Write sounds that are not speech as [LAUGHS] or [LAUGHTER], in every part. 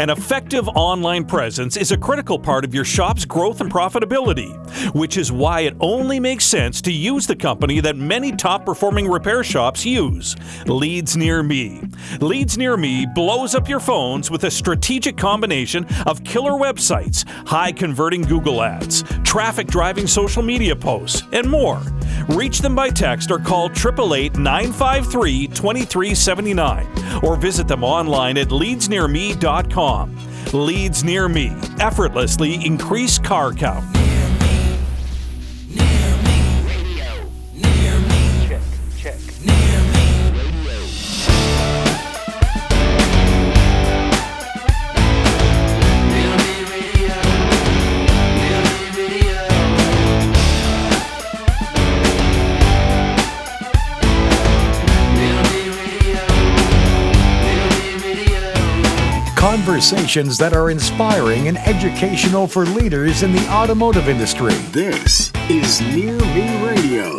An effective online presence is a critical part of your shop's growth and profitability, which is why it only makes sense to use the company that many top performing repair shops use Leads Near Me. Leads Near Me blows up your phones with a strategic combination of killer websites, high converting Google ads, traffic driving social media posts, and more. Reach them by text or call 888 953 2379 or visit them online at leadsnearme.com. Leads Near Me effortlessly increase car count. Conversations that are inspiring and educational for leaders in the automotive industry. This is Near Me Radio.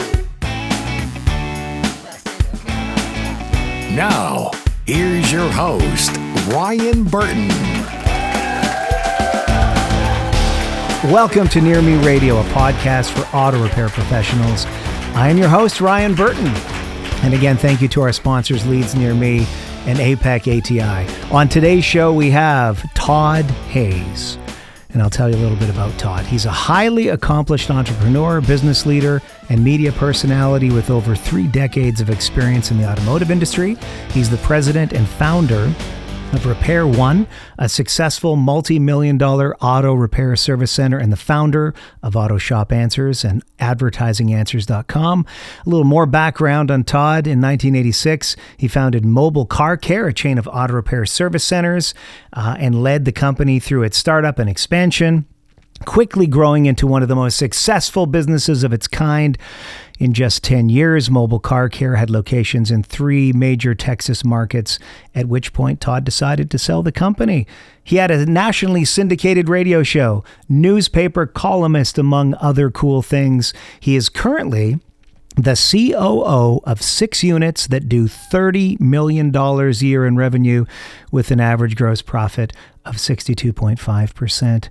Now, here's your host, Ryan Burton. Welcome to Near Me Radio, a podcast for auto repair professionals. I am your host, Ryan Burton. And again, thank you to our sponsors, Leads Near Me and APAC ATI. On today's show, we have Todd Hayes. And I'll tell you a little bit about Todd. He's a highly accomplished entrepreneur, business leader, and media personality with over three decades of experience in the automotive industry. He's the president and founder of Repair One, a successful multi million dollar auto repair service center, and the founder of Auto Shop Answers and AdvertisingAnswers.com. A little more background on Todd. In 1986, he founded Mobile Car Care, a chain of auto repair service centers, uh, and led the company through its startup and expansion quickly growing into one of the most successful businesses of its kind. In just 10 years, Mobile Car Care had locations in three major Texas markets, at which point Todd decided to sell the company. He had a nationally syndicated radio show, newspaper columnist, among other cool things. He is currently the COO of six units that do $30 million a year in revenue with an average gross profit of 62.5%.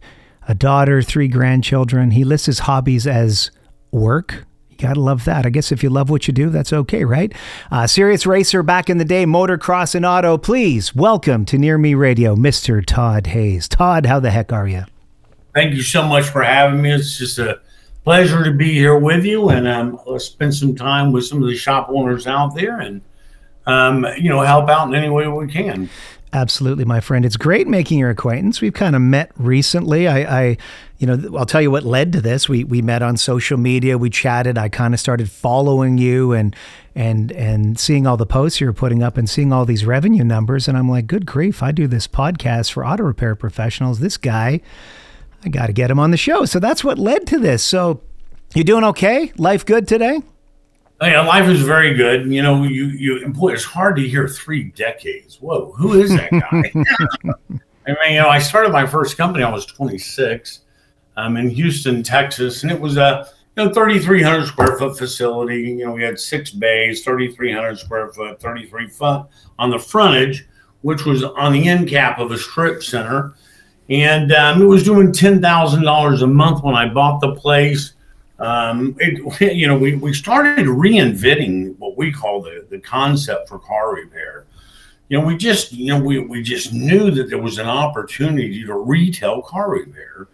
A daughter, three grandchildren. He lists his hobbies as work, You Gotta love that. I guess if you love what you do, that's okay, right? Uh, serious racer back in the day, motocross and auto. Please welcome to Near Me Radio, Mr. Todd Hayes. Todd, how the heck are you? Thank you so much for having me. It's just a pleasure to be here with you, and um, spend some time with some of the shop owners out there, and um, you know, help out in any way we can. Absolutely, my friend. It's great making your acquaintance. We've kind of met recently. I, I, you know, I'll tell you what led to this. We we met on social media. We chatted. I kind of started following you and and and seeing all the posts you're putting up and seeing all these revenue numbers. And I'm like, good grief! I do this podcast for auto repair professionals. This guy, I got to get him on the show. So that's what led to this. So, you doing okay? Life good today? Yeah, life is very good. You know, you you it's hard to hear three decades. Whoa, who is that guy? [LAUGHS] I mean, you know, I started my first company. I was 26. I'm in Houston, Texas, and it was a you know 3,300 square foot facility. You know, we had six bays, 3,300 square foot, 33 foot on the frontage, which was on the end cap of a strip center, and um, it was doing ten thousand dollars a month when I bought the place um, it, [LAUGHS] you know, we, we started reinventing what we call the, the concept for car repair. You know, we just, you know, we, we just knew that there was an opportunity to retail car repair.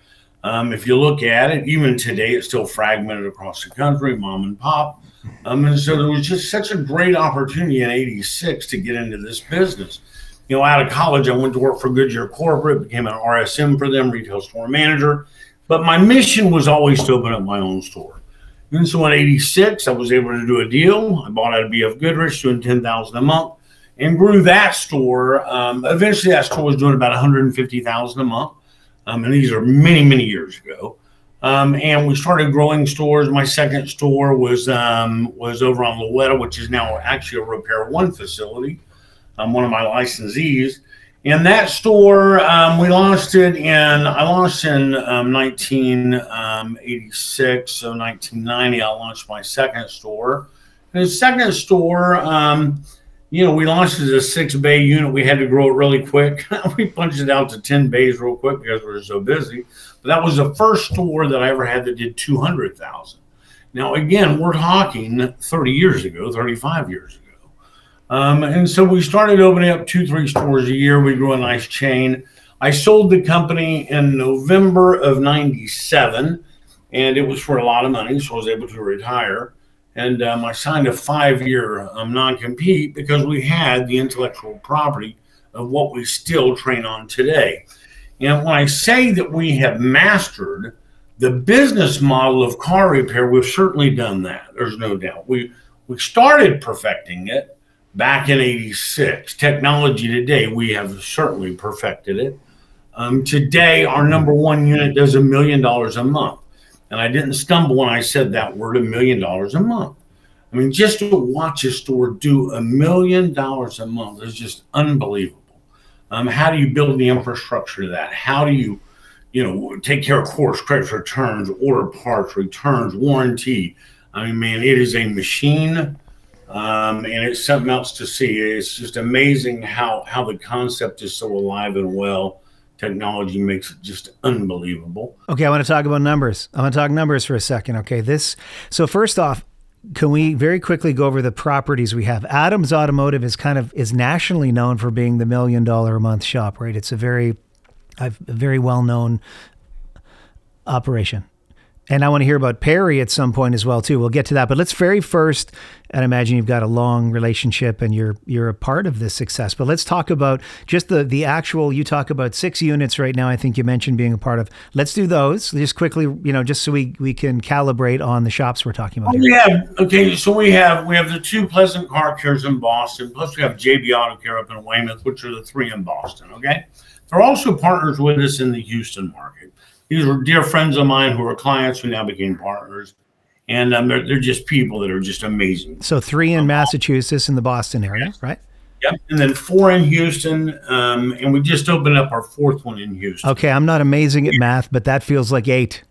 Um, if you look at it, even today, it's still fragmented across the country, mom and pop. Um, and so there was just such a great opportunity in 86 to get into this business. You know, out of college, I went to work for Goodyear Corporate, became an RSM for them, retail store manager. But my mission was always to open up my own store. And so in 86, I was able to do a deal. I bought out a BF Goodrich doing 10000 a month and grew that store. Um, eventually, that store was doing about 150000 a month. Um, and these are many, many years ago. Um, and we started growing stores. My second store was um, was over on Louetta, which is now actually a Repair One facility. I'm one of my licensees. And that store, um, we launched it in, I launched in um, 1986. So 1990, I launched my second store. And the second store, um, you know, we launched as a six bay unit. We had to grow it really quick. [LAUGHS] we punched it out to 10 bays real quick because we were so busy. But that was the first store that I ever had that did 200,000. Now, again, we're talking 30 years ago, 35 years ago. Um, and so we started opening up two, three stores a year. We grew a nice chain. I sold the company in November of 97, and it was for a lot of money, so I was able to retire and um, I signed a five-year um, non-compete because we had the intellectual property of what we still train on today. And when I say that we have mastered the business model of car repair, we've certainly done that. There's no doubt. We we started perfecting it back in '86. Technology today, we have certainly perfected it. Um, today, our number one unit does a million dollars a month. And I didn't stumble when I said that word a million dollars a month. I mean, just to watch a store do a million dollars a month is just unbelievable. Um, how do you build the infrastructure to that? How do you, you know, take care of course, credit returns, order parts, returns, warranty? I mean, man, it is a machine, um, and it's something else to see. It's just amazing how how the concept is so alive and well technology makes it just unbelievable. Okay, I want to talk about numbers. I want to talk numbers for a second. Okay, this. So first off, can we very quickly go over the properties we have? Adams Automotive is kind of is nationally known for being the million dollar a month shop, right? It's a very, I've a very well known operation. And I want to hear about Perry at some point as well too. We'll get to that, but let's very first. And imagine you've got a long relationship and you're you're a part of this success. But let's talk about just the the actual. You talk about six units right now. I think you mentioned being a part of. Let's do those just quickly. You know, just so we we can calibrate on the shops we're talking about. We have okay. So we have we have the two Pleasant Car Cares in Boston. Plus we have JB Auto Care up in Weymouth, which are the three in Boston. Okay, they're also partners with us in the Houston market. These were dear friends of mine who were clients who now became partners. And um, they're, they're just people that are just amazing. So three in Massachusetts in the Boston area, right? Yep. And then four in Houston. Um, and we just opened up our fourth one in Houston. Okay. I'm not amazing at math, but that feels like eight.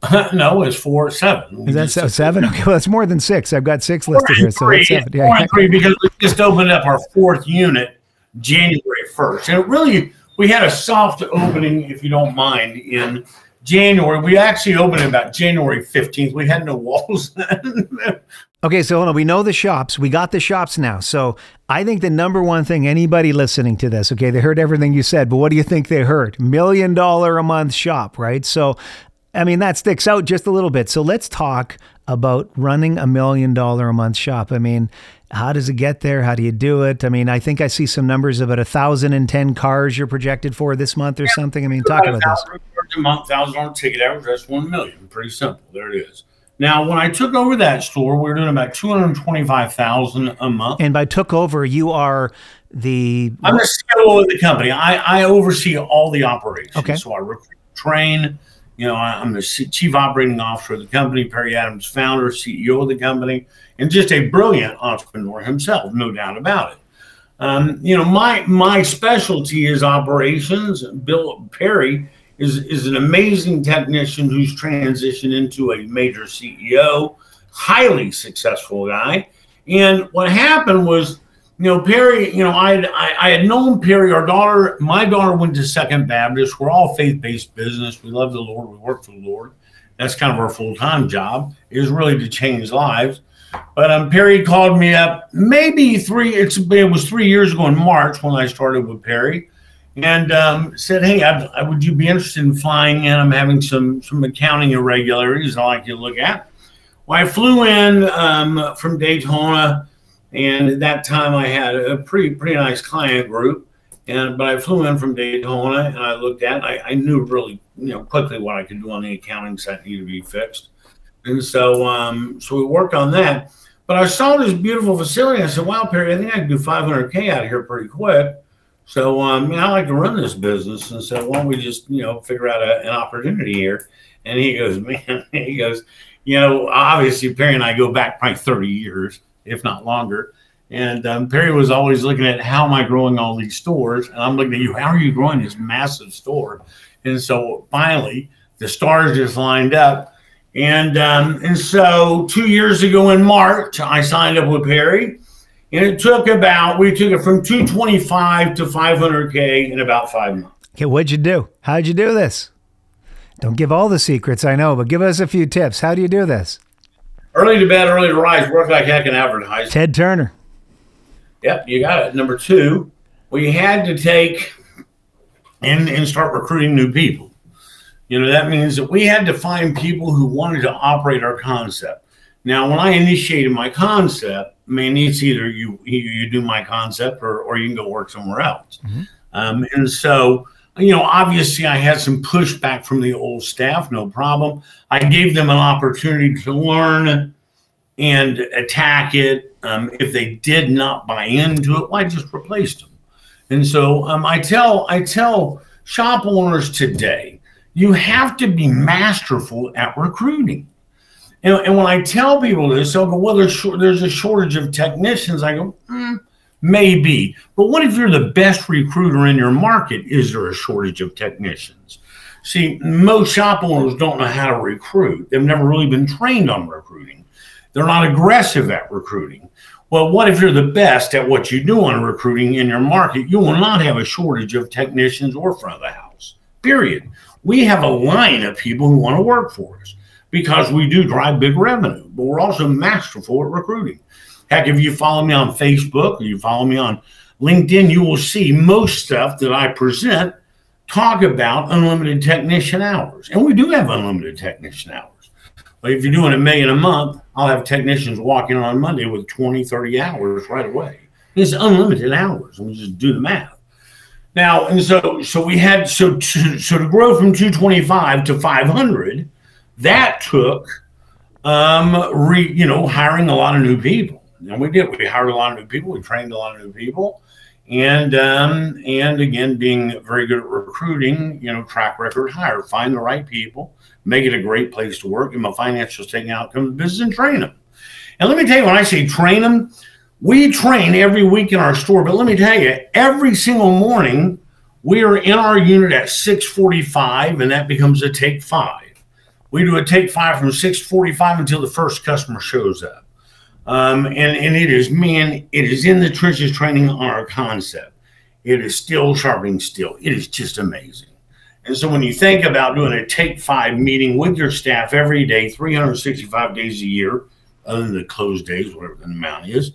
[LAUGHS] no, it's four, seven. We Is that so, seven? Okay, well, that's more than six. I've got six listed here, so that's seven. Yeah, four and three because we just opened up our fourth unit January first, and it really we had a soft opening, if you don't mind, in January. We actually opened about January 15th. We had no walls [LAUGHS] okay, so hold on. We know the shops. We got the shops now. So I think the number one thing anybody listening to this, okay, they heard everything you said, but what do you think they heard? Million dollar a month shop, right? So I mean, that sticks out just a little bit. So let's talk about running a million dollar a month shop. I mean, how does it get there? How do you do it? I mean, I think I see some numbers about a thousand and ten cars you're projected for this month or yeah, something. I mean, talk about, about this. A month, thousand dollar ticket average. That's one million. Pretty simple. There it is. Now, when I took over that store, we were doing about two hundred twenty-five thousand a month. And by took over, you are the. I'm the CEO of the company. I, I oversee all the operations. Okay. So I recruit, train. You know, I'm the chief operating officer of the company. Perry Adams, founder, CEO of the company and just a brilliant entrepreneur himself, no doubt about it. Um, you know, my my specialty is operations. Bill Perry is is an amazing technician who's transitioned into a major CEO, highly successful guy. And what happened was, you know, Perry, you know, I I had known Perry. Our daughter, my daughter, went to Second Baptist. We're all faith based business. We love the Lord. We work for the Lord. That's kind of our full time job. Is really to change lives. But um, Perry called me up maybe three. It was three years ago in March when I started with Perry, and um, said, "Hey, I, I, would you be interested in flying in? I'm having some some accounting irregularities I like you to look at." Well, I flew in um, from Daytona, and at that time I had a pretty pretty nice client group. And but I flew in from Daytona, and I looked at. I, I knew really you know quickly what I could do on the accounting side needed to be fixed. And so, um, so we worked on that. But I saw this beautiful facility. I said, "Wow, Perry, I think I can do 500k out of here pretty quick." So, um, I like to run this business, and so why don't we just, you know, figure out a, an opportunity here? And he goes, [LAUGHS] "Man," he goes, "You know, obviously, Perry and I go back probably 30 years, if not longer." And um, Perry was always looking at how am I growing all these stores, and I'm looking at you. How are you growing this massive store? And so finally, the stars just lined up and um, and so two years ago in March, I signed up with Perry, And it took about, we took it from 225 to 500K in about five months. Okay, what'd you do? How'd you do this? Don't give all the secrets, I know, but give us a few tips. How do you do this? Early to bed, early to rise, work like heck in advertising. Ted Turner. Yep, you got it. Number two, we had to take and, and start recruiting new people. You know, that means that we had to find people who wanted to operate our concept. Now, when I initiated my concept, I mean, it's either you you, you do my concept or, or you can go work somewhere else. Um, and so, you know, obviously I had some pushback from the old staff, no problem. I gave them an opportunity to learn and attack it. Um, if they did not buy into it, well, I just replaced them. And so um, I tell I tell shop owners today, you have to be masterful at recruiting. And, and when I tell people this, they'll go, "Well, there's there's a shortage of technicians." I go, mm, "Maybe, but what if you're the best recruiter in your market? Is there a shortage of technicians?" See, most shop owners don't know how to recruit. They've never really been trained on recruiting. They're not aggressive at recruiting. Well, what if you're the best at what you do on recruiting in your market? You will not have a shortage of technicians or front of the house. Period. We have a line of people who want to work for us because we do drive big revenue, but we're also masterful at recruiting. Heck, if you follow me on Facebook or you follow me on LinkedIn, you will see most stuff that I present talk about unlimited technician hours. And we do have unlimited technician hours. But if you're doing a million a month, I'll have technicians walking on Monday with 20, 30 hours right away. It's unlimited hours. And we just do the math. Now, and so so we had so to, so to grow from 225 to 500, that took um re, you know hiring a lot of new people. And we did. We hired a lot of new people. We trained a lot of new people, and um and again being very good at recruiting. You know, track record hire, find the right people, make it a great place to work, and my financial statement outcome of business, and train them. And let me tell you, when I say train them, we train every week in our store. But let me tell you, every single morning we are in our unit at 6:45, and that becomes a take five. We do a take five from 6:45 until the first customer shows up. Um, and, and it is, man, it is in the trenches training our concept. It is still sharpening steel. It is just amazing. And so when you think about doing a take five meeting with your staff every day, 365 days a year, other than the closed days, whatever the amount is,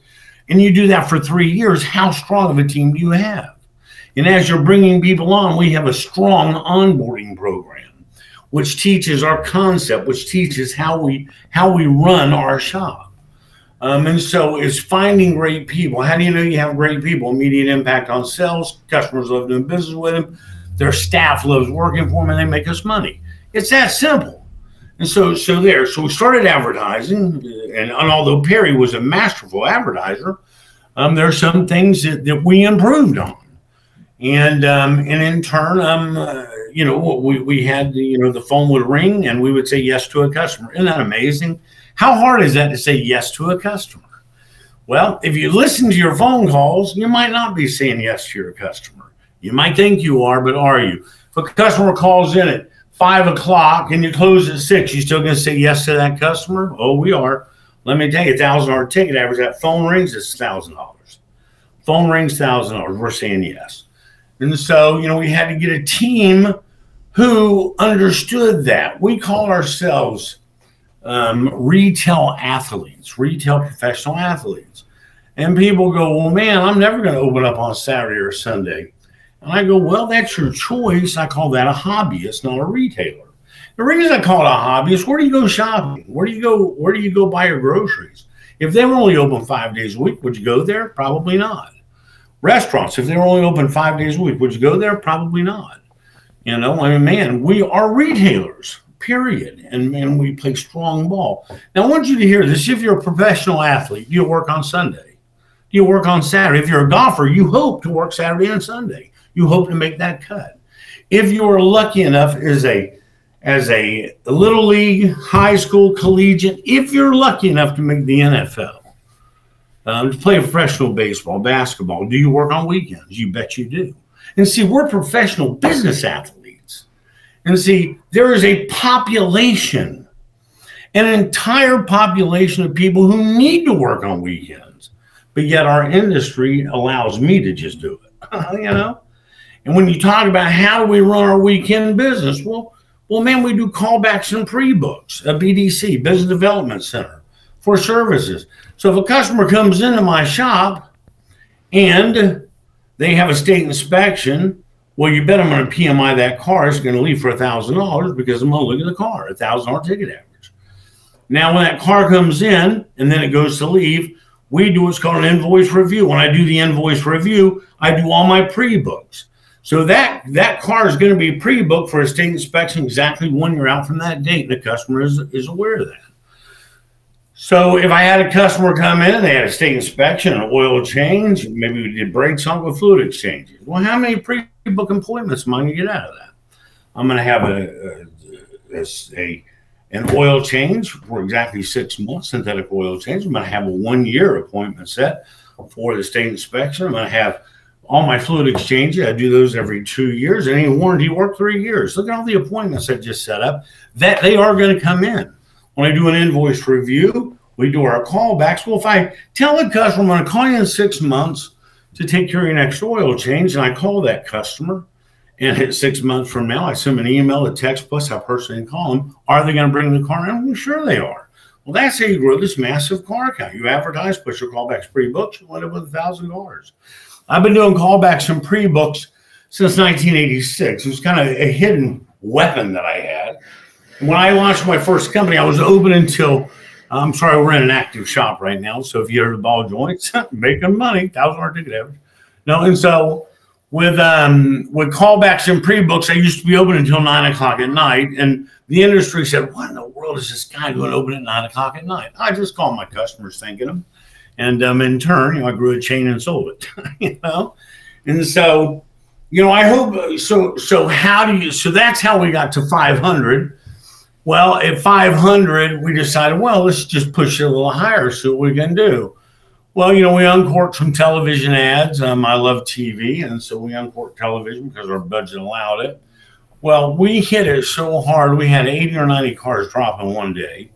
and you do that for three years, how strong of a team do you have? And as you're bringing people on, we have a strong onboarding program, which teaches our concept, which teaches how we how we run our shop. Um, and so it's finding great people. How do you know you have great people? Immediate impact on sales. Customers love doing business with them. Their staff loves working for them, and they make us money. It's that simple. And so, so there. So we started advertising, and, and although Perry was a masterful advertiser, um, there are some things that, that we improved on, and um, and in turn, um, uh, you know, we we had you know the phone would ring, and we would say yes to a customer. Isn't that amazing? How hard is that to say yes to a customer? Well, if you listen to your phone calls, you might not be saying yes to your customer. You might think you are, but are you? If a customer calls in at five o'clock and you close at six, you still going to say yes to that customer? Oh, we are. Let me tell you, a thousand dollar ticket average. That phone rings, it's thousand dollars. Phone rings, thousand dollars. We're saying yes. And so, you know, we had to get a team who understood that. We call ourselves um, retail athletes, retail professional athletes. And people go, well, man, I'm never going to open up on Saturday or Sunday. And I go, well, that's your choice. I call that a hobbyist, not a retailer. The reason I call it a hobbyist, where do you go shopping? Where do you go? Where do you go buy your groceries? If they were only open five days a week, would you go there? Probably not. Restaurants, if they were only open five days a week, would you go there? Probably not. You know, I mean, man, we are retailers period. And, and we play strong ball. Now, I want you to hear this. If you're a professional athlete, you work on Sunday. Do you work on Saturday. If you're a golfer, you hope to work Saturday and Sunday. You hope to make that cut. If you are lucky enough as a as a little league, high school, collegiate, if you're lucky enough to make the NFL, um, to play professional baseball, basketball, do you work on weekends? You bet you do. And see, we're professional business athletes. And see, there is a population, an entire population of people who need to work on weekends but yet our industry allows me to just do it. [LAUGHS] you know? And when you talk about how do we run our weekend business, well, well, man, we do callbacks and pre-books, a BDC, Business Development Center, for services. So if a customer comes into my shop and they have a state inspection, well, you bet I'm going to PMI that car. It's going to leave for a thousand dollars because I'm going to look at the car, a thousand dollar ticket average. Now, when that car comes in and then it goes to leave, we do what's called an invoice review. When I do the invoice review, I do all my pre-books. So that that car is going to be pre-booked for a state inspection exactly one year out from that date. The customer is, is aware of that. So if I had a customer come in, and they had a state inspection, an oil change, maybe we did brakes on with fluid exchanges. Well, how many pre-book appointments am I going to get out of that? I'm going to have a, a, a, a an oil change for exactly six months, synthetic oil change. I'm going to have a one-year appointment set for the state inspection. I'm going to have all my fluid exchanges. I do those every two years. Any warranty work three years. Look at all the appointments I just set up. That they are going to come in. When I do an invoice review, we do our callbacks. Well, if I tell the customer I'm going to call you in six months to take care of your next oil change, and I call that customer, and at six months from now, I send them an email, a text, plus I personally call them. Are they going to bring the car in? Well, sure they are. Well, that's how you grow this massive car count. You advertise, put your callbacks pre-books, you wind up with a thousand cars. I've been doing callbacks and pre-books since 1986. It was kind of a hidden weapon that I had. When I launched my first company, I was open until I'm sorry, we're in an active shop right now. So if you hear the ball joints, [LAUGHS] making money, thousand dollar ticket average. No, and so with um with callbacks and pre-books, I used to be open until nine o'clock at night. And the industry said, What in the world is this guy doing open at nine o'clock at night? I just called my customers thanking them. And um, in turn, you know, I grew a chain and sold it. [LAUGHS] you know, and so, you know, I hope so. So how do you? So that's how we got to 500. Well, at 500, we decided, well, let's just push it a little higher, see what we can do. Well, you know, we uncorked some television ads. Um, I love TV, and so we uncorked television because our budget allowed it. Well, we hit it so hard, we had 80 or 90 cars drop in one day.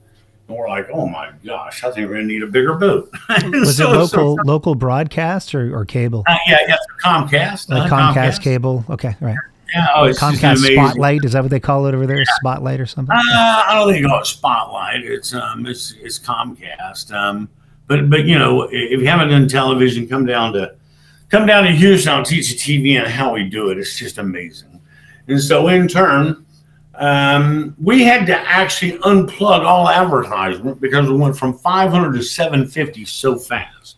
And we're like, oh my gosh, I think we're going to need a bigger boat. [LAUGHS] Was so, it local so, local broadcast or, or cable? Uh, yeah, yeah, Comcast. Uh, Comcast, Comcast, cable. Okay, right. Yeah, oh, Comcast Spotlight is that what they call it over there? Yeah. Spotlight or something? Uh, I don't think they call it Spotlight. It's um, it's, it's Comcast. Um, but but you know, if you haven't done television, come down to come down to Houston. I'll teach you TV and how we do it. It's just amazing. And so in turn, um, we had to actually unplug all advertisement because we went from 500 to 750 so fast.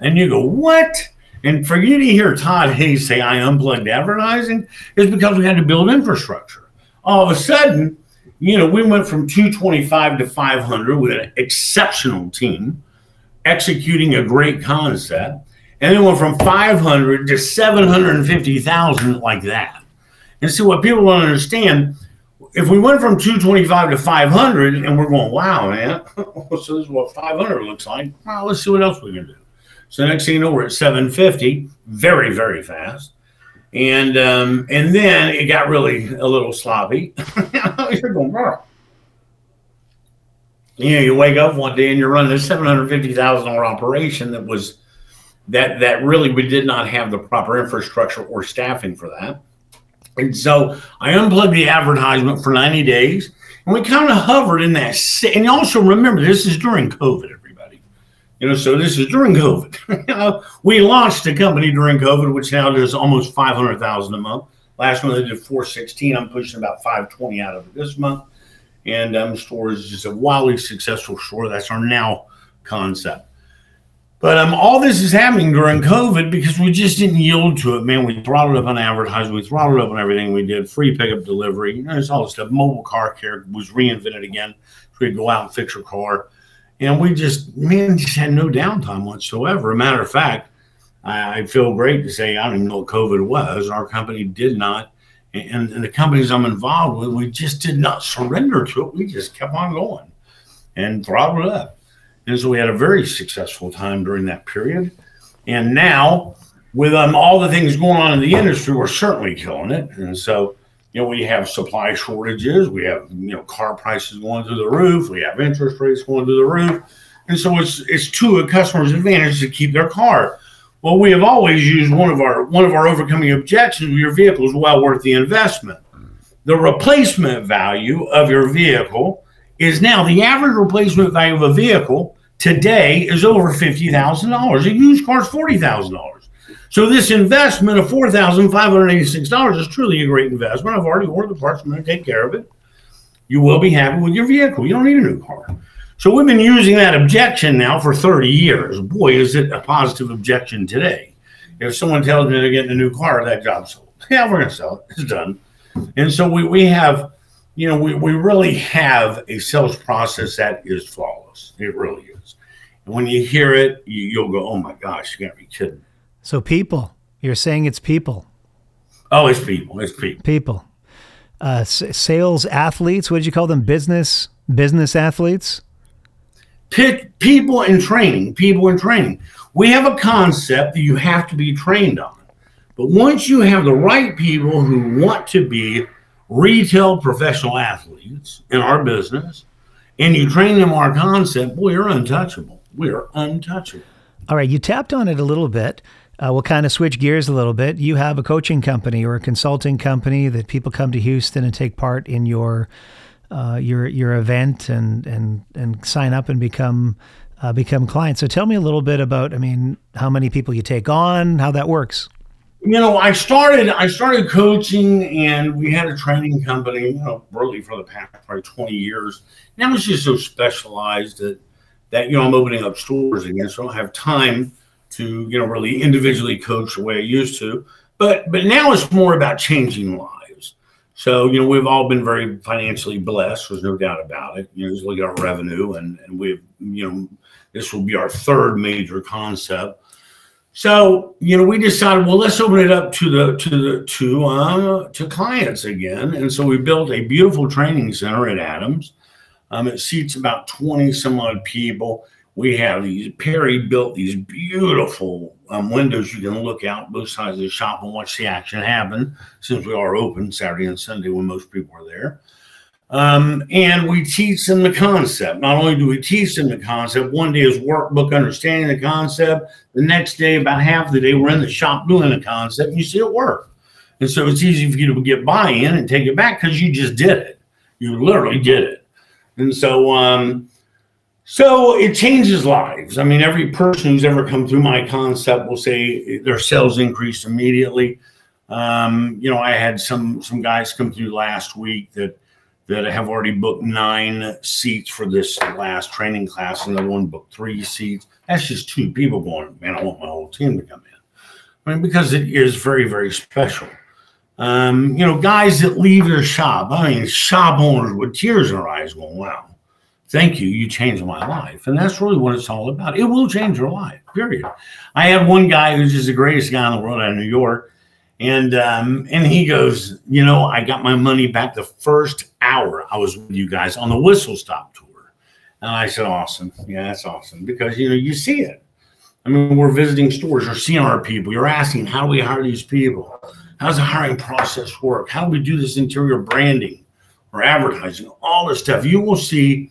And you go, what? And for you to hear Todd Hayes say, I unplugged advertising, is because we had to build infrastructure. All of a sudden, you know, we went from 225 to 500 with an exceptional team executing a great concept. And then went from 500 to 750,000 like that. And so, what people don't understand, if we went from 225 to 500 and we're going, wow, man, [LAUGHS] so this is what 500 looks like. Well, let's see what else we can do. So next thing you know, we're at 750, very, very fast. And um, and then it got really a little sloppy. you're [LAUGHS] going. You know, you wake up one day and you're running a seven hundred fifty thousand dollar operation that was that that really we did not have the proper infrastructure or staffing for that. And so I unplugged the advertisement for 90 days and we kind of hovered in that. And also remember, this is during COVID. You know, so this is during COVID. [LAUGHS] we launched a company during COVID, which now does almost 500,000 a month. Last month they did 416. I'm pushing about 520 out of it this month. And um, store is just a wildly successful store. That's our now concept. But um, all this is happening during COVID because we just didn't yield to it, man. We throttled up on advertising, we throttled up on everything we did, free pickup delivery, you know, it's all this stuff. Mobile car care was reinvented again. We'd go out and fix your car and we just man just had no downtime whatsoever. A matter of fact, I, I feel great to say I don't even know what COVID was. Our company did not, and, and the companies I'm involved with, we just did not surrender to it. We just kept on going and throttled up. And so we had a very successful time during that period. And now, with um, all the things going on in the industry, we're certainly killing it. And so you know, we have supply shortages. We have, you know, car prices going through the roof. We have interest rates going through the roof. and so it's it's to a customer's advantage to keep their car. Well, we have always used one of our one of our overcoming objections: your vehicle is well worth the investment. The replacement value of your vehicle is now the average replacement value of a vehicle today is over fifty thousand dollars. A used car is forty thousand dollars. So this investment of four thousand five hundred eighty-six dollars is truly a great investment. I've already ordered the parts. I'm going to take care of it. You will be happy with your vehicle. You don't need a new car. So we've been using that objection now for 30 years. Boy, is it a positive objection today. If someone tells me they're getting a new car, that job's sold. [LAUGHS] Yeah, we're going to sell it. It's done. And so we, we have, you know, we, we really have a sales process that is flawless. It really is. And when you hear it, you, you'll go, oh my gosh, you got to be kidding. So people, you're saying it's people. Oh, it's people. It's people. People. Uh, s- sales athletes. What did you call them? Business business athletes. Pick people in training. People in training. We have a concept that you have to be trained on. But once you have the right people who want to be retail professional athletes in our business, and you train them our concept, boy, you're untouchable. We are untouchable. All right, you tapped on it a little bit. Uh, we'll kind of switch gears a little bit. You have a coaching company or a consulting company that people come to Houston and take part in your uh, your your event and and and sign up and become uh, become clients. So tell me a little bit about. I mean, how many people you take on, how that works. You know, I started I started coaching, and we had a training company. You know, really for the past probably twenty years. Now it's just so specialized that that you know I'm opening up stores again, so I don't have time to you know really individually coach the way I used to. But but now it's more about changing lives. So you know we've all been very financially blessed. There's no doubt about it. You know, just look at our revenue, and and we've you know this will be our third major concept. So you know we decided well let's open it up to the to the to uh, to clients again, and so we built a beautiful training center at Adams. Um, it seats about 20 some odd people. We have these, Perry built these beautiful um, windows you can look out both sides of the shop and watch the action happen since we are open Saturday and Sunday when most people are there. Um, and we teach them the concept. Not only do we teach them the concept, one day is workbook understanding the concept. The next day, about half the day, we're in the shop doing the concept and you see it work. And so it's easy for you to get buy in and take it back because you just did it. You literally did it. And so, um, so it changes lives. I mean, every person who's ever come through my concept will say their sales increased immediately. Um, you know, I had some some guys come through last week that that have already booked nine seats for this last training class. And another one booked three seats. That's just two people going. Man, I want my whole team to come in. I mean, because it is very very special. Um, you know, guys that leave their shop. I mean, shop owners with tears in their eyes, going, "Wow." Thank you you changed my life. And that's really what it's all about. It will change your life period. I have one guy who's just the greatest guy in the world out of new york. And um, and he goes you know i got my money back the first hour i was with you guys on the whistle stop tour. And i said awesome. Yeah that's awesome. Because you know you see it. I mean we're visiting stores you're seeing our people you're asking how do we hire these people? How does the hiring process work? How do we do this interior branding or advertising? All this stuff. You will see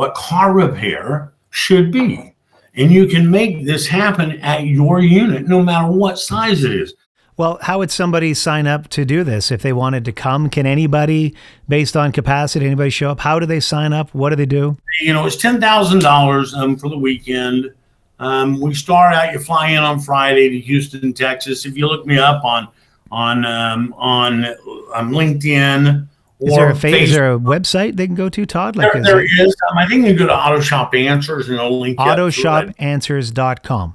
what car repair should be. And you can make this happen at your unit, no matter what size it is. Well, how would somebody sign up to do this if they wanted to come? Can anybody, based on capacity, anybody show up? How do they sign up? What do they do? You know, it's ten thousand um, dollars for the weekend. Um, we start out. You fly in on Friday to Houston, Texas. If you look me up on on um, on um, LinkedIn, is there a fa- is there a website they can go to, Todd? Like there, there is. Um, I think you can go to Auto Shop Answers and it'll link AutoShopAnswers.com.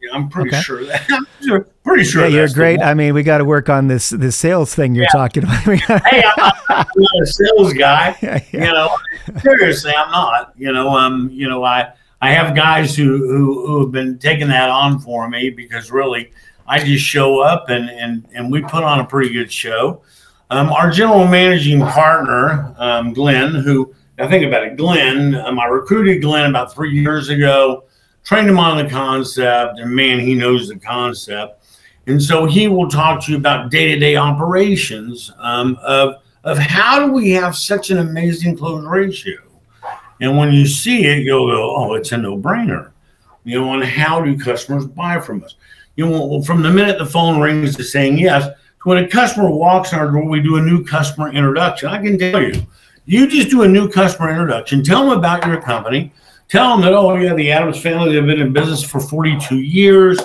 Yeah, I'm pretty okay. sure that. [LAUGHS] I'm pretty sure. Yeah, you're great. I mean, we got to work on this this sales thing you're yeah. talking about. [LAUGHS] hey, I'm not, I'm [LAUGHS] not, a sales guy. Yeah. You know, seriously, I'm not. You know, um, you know, I I have guys who who who have been taking that on for me because really, I just show up and and and we put on a pretty good show. Um, our general managing partner, um, Glenn, who I think about it, Glenn, um, I recruited Glenn about three years ago, trained him on the concept, and man, he knows the concept. And so he will talk to you about day to day operations um, of, of how do we have such an amazing close ratio. And when you see it, you'll go, oh, it's a no brainer. You know, and how do customers buy from us? You know, from the minute the phone rings to saying yes, when a customer walks in our door, we do a new customer introduction. I can tell you, you just do a new customer introduction, tell them about your company, tell them that, oh, yeah, the Adams family, they've been in business for 42 years.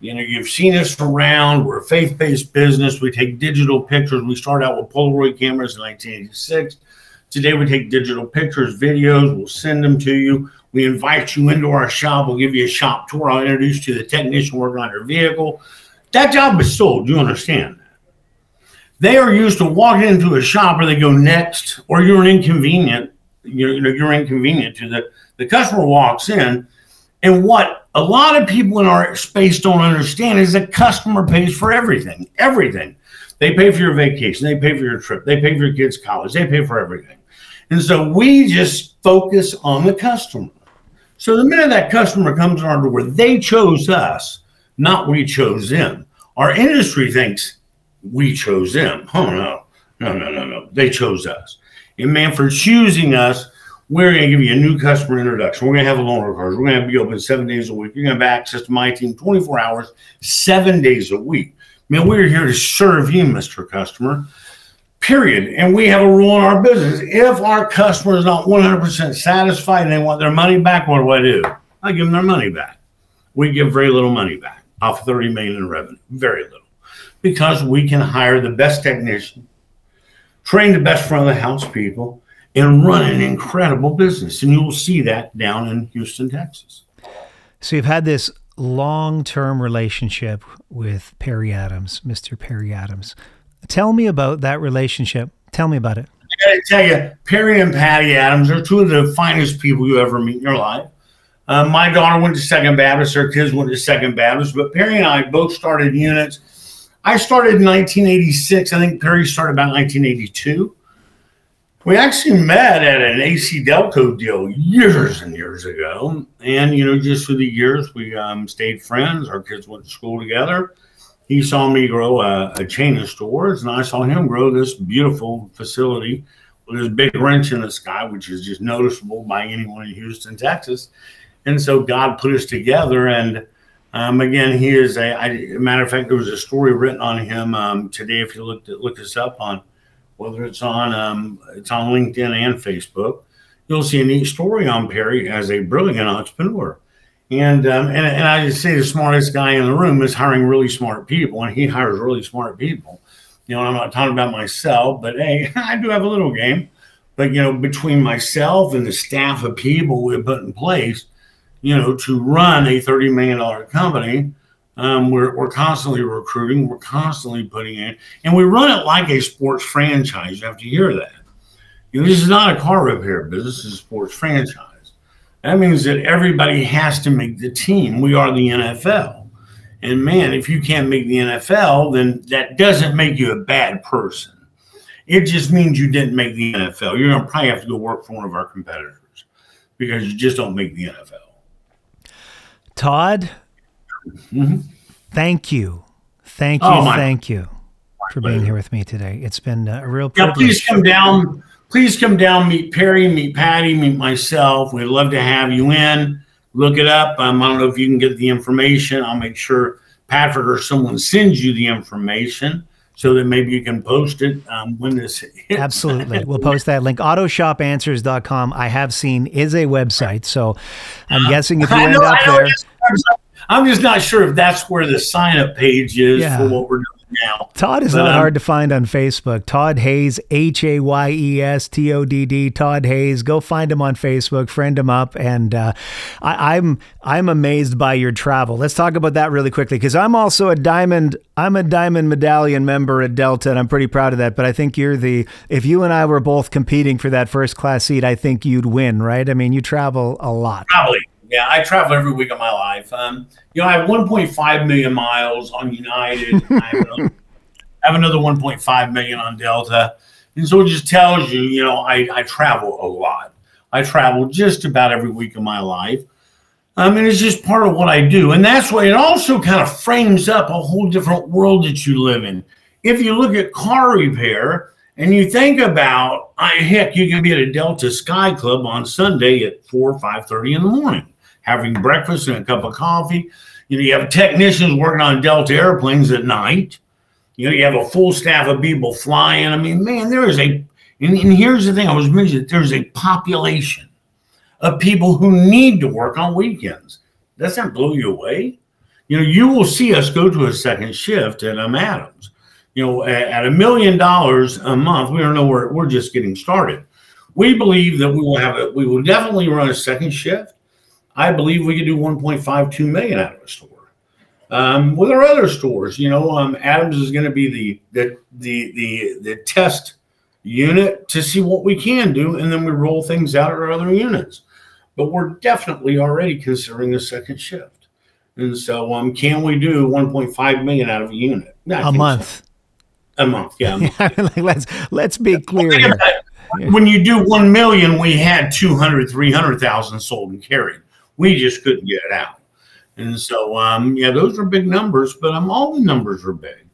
You know, you've seen us around. We're a faith based business. We take digital pictures. We start out with Polaroid cameras in 1986. Today, we take digital pictures, videos. We'll send them to you. We invite you into our shop. We'll give you a shop tour. I'll introduce you to the technician working on your vehicle. That job is sold. You understand? They are used to walking into a shop where they go next, or you're an inconvenient. You're, you know, you're inconvenient to the the customer walks in, and what a lot of people in our space don't understand is the customer pays for everything. Everything. They pay for your vacation. They pay for your trip. They pay for your kids' college. They pay for everything. And so we just focus on the customer. So the minute that customer comes in our door, they chose us, not we chose them. Our industry thinks we chose them. Oh no, no, no, no, no. They chose us. And man, for choosing us, we're going to give you a new customer introduction. We're going to have a loaner cars. We're going to be open seven days a week. You're going to have access to my team 24 hours, seven days a week. Man, we're here to serve you, Mr. Customer. Period. And we have a rule in our business. If our customer is not 100% satisfied and they want their money back, what do I do? I give them their money back. We give very little money back off 30 million in revenue. Very little. Because we can hire the best technician, train the best front of the house people, and run an incredible business. And you will see that down in Houston, Texas. So you've had this long term relationship with Perry Adams, Mr. Perry Adams. Tell me about that relationship. Tell me about it. I gotta tell you, Perry and Patty Adams are two of the finest people you ever meet in your life. Uh, my daughter went to Second Baptist, her kids went to Second Baptist, but Perry and I both started units. I started in 1986. I think Perry started about 1982. We actually met at an AC Delco deal years and years ago. And, you know, just through the years, we um, stayed friends. Our kids went to school together. He saw me grow a, a, chain of stores, and I saw him grow this beautiful facility with this big wrench in the sky, which is just noticeable by anyone in Houston, Texas. And so God put us together. And um, again, he is a, I, matter of fact, there was a story written on him um, today. If you look look this up on whether it's on um, it's on LinkedIn and Facebook, you'll see a neat story on Perry as a brilliant entrepreneur. And, um, and and I just say the smartest guy in the room is hiring really smart people, and he hires really smart people. You know, I'm not talking about myself, but hey, [LAUGHS] I do have a little game. But you know, between myself and the staff of people we put in place, you know, to run a thirty million dollar company, um, we're, we're constantly recruiting, we're constantly putting in, and we run it like a sports franchise. You have to hear that. You know, this is not a car repair business, this is a sports franchise. That means that everybody has to make the team. We are the NFL. And man, if you can't make the NFL, then that doesn't make you a bad person. It just means you didn't make the NFL. You're going to probably have to go work for one of our competitors because you just don't make the NFL. Todd, Mm-hmm. Thank you. Thank you. Oh, thank you for being here with me today. It's been a real privilege. Yeah, please come down. Please come down, meet Perry, meet Patty, meet myself. We'd love to have you in. Look it up. Um, I don't know if you can get the information. I'll make sure Patrick or someone sends you the information so that maybe you can post it um, when this [LAUGHS] hits. Absolutely. [LAUGHS] We'll post that link. Autoshopanswers.com, I have seen, is a website. So I'm guessing if you end know, up there. I'm just not sure if that's where the sign up page is yeah. for what we're doing now. Todd is but, not um, hard to find on Facebook. Todd Hayes, H A Y E S T O D D. Todd Hayes. Go find him on Facebook, friend him up, and uh, I, I'm I'm amazed by your travel. Let's talk about that really quickly because I'm also a diamond. I'm a diamond medallion member at Delta, and I'm pretty proud of that. But I think you're the. If you and I were both competing for that first class seat, I think you'd win, right? I mean, you travel a lot. Probably. Yeah, I travel every week of my life. Um, you know, I have 1.5 million miles on United. I, have another, I have another 1.5 million on Delta, and so it just tells you, you know, I, I travel a lot. I travel just about every week of my life. I mean, it's just part of what I do, and that's why it also kind of frames up a whole different world that you live in. If you look at car repair, And you think about, I, heck, you can be at a Delta Sky Club on Sunday at four or five thirty in the morning, having breakfast and a cup of coffee. You know, you have technicians working on Delta airplanes at night. You know, you have a full staff of people flying. I mean, man, there is a, and, and here's the thing I was mentioning: there's a population of people who need to work on weekends. Does that blow you away? You know, you will see us go to a second shift at um, Adams. You know, at, at a million dollars a month, we don't know where we're just getting started. We believe that we will have it. We will definitely run a second shift. I believe we could do 1.52 million out of a store. Um, with our other stores, you know, um, Adams is going to be the, the the the the test unit to see what we can do, and then we roll things out at our other units. But we're definitely already considering a second shift. And so, um, can we do 1.5 million out of a unit? A think so. month. A month, yeah. a [LAUGHS] month. like, let's let's be clear here. When you do 1 million, we had 200, 300,000 sold and carried. We just couldn't get it out. And so, um, yeah, those are big numbers, but um, all the numbers are big.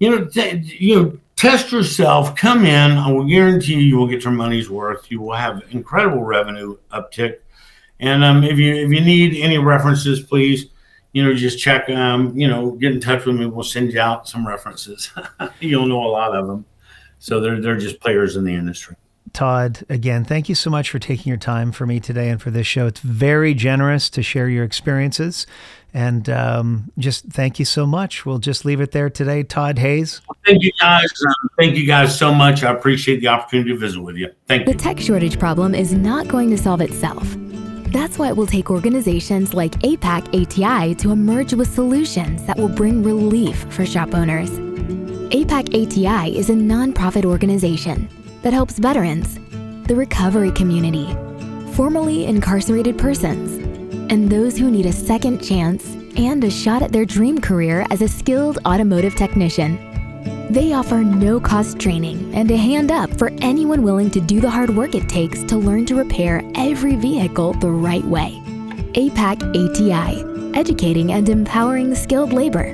You know, you know, test yourself. Come in. I will guarantee you, you will get your money's worth. You will have incredible revenue uptick. And um, if you if you need any references, please, you know, just check. Um, you know, get in touch with me. We'll send you out some references. [LAUGHS] You'll know a lot of them. So they're they're just players in the industry. Todd, again, thank you so much for taking your time for me today and for this show. It's very generous to share your experiences. And um, just thank you so much. We'll just leave it there today. Todd Hayes. Thank you guys. Um, thank you guys so much. I appreciate the opportunity to visit with you. Thank you. The tech shortage problem is not going to solve itself. That's why it will take organizations like APAC ATI to emerge with solutions that will bring relief for shop owners. APAC ATI is a nonprofit organization that helps veterans, the recovery community, formerly incarcerated persons, and those who need a second chance and a shot at their dream career as a skilled automotive technician. They offer no cost training and a hand up for anyone willing to do the hard work it takes to learn to repair every vehicle the right way. APAC ATI, educating and empowering skilled labor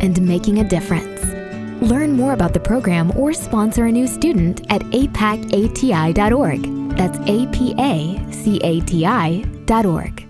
and making a difference. Learn more about the program or sponsor a new student at apacati.org. That's A P A C A T I.org.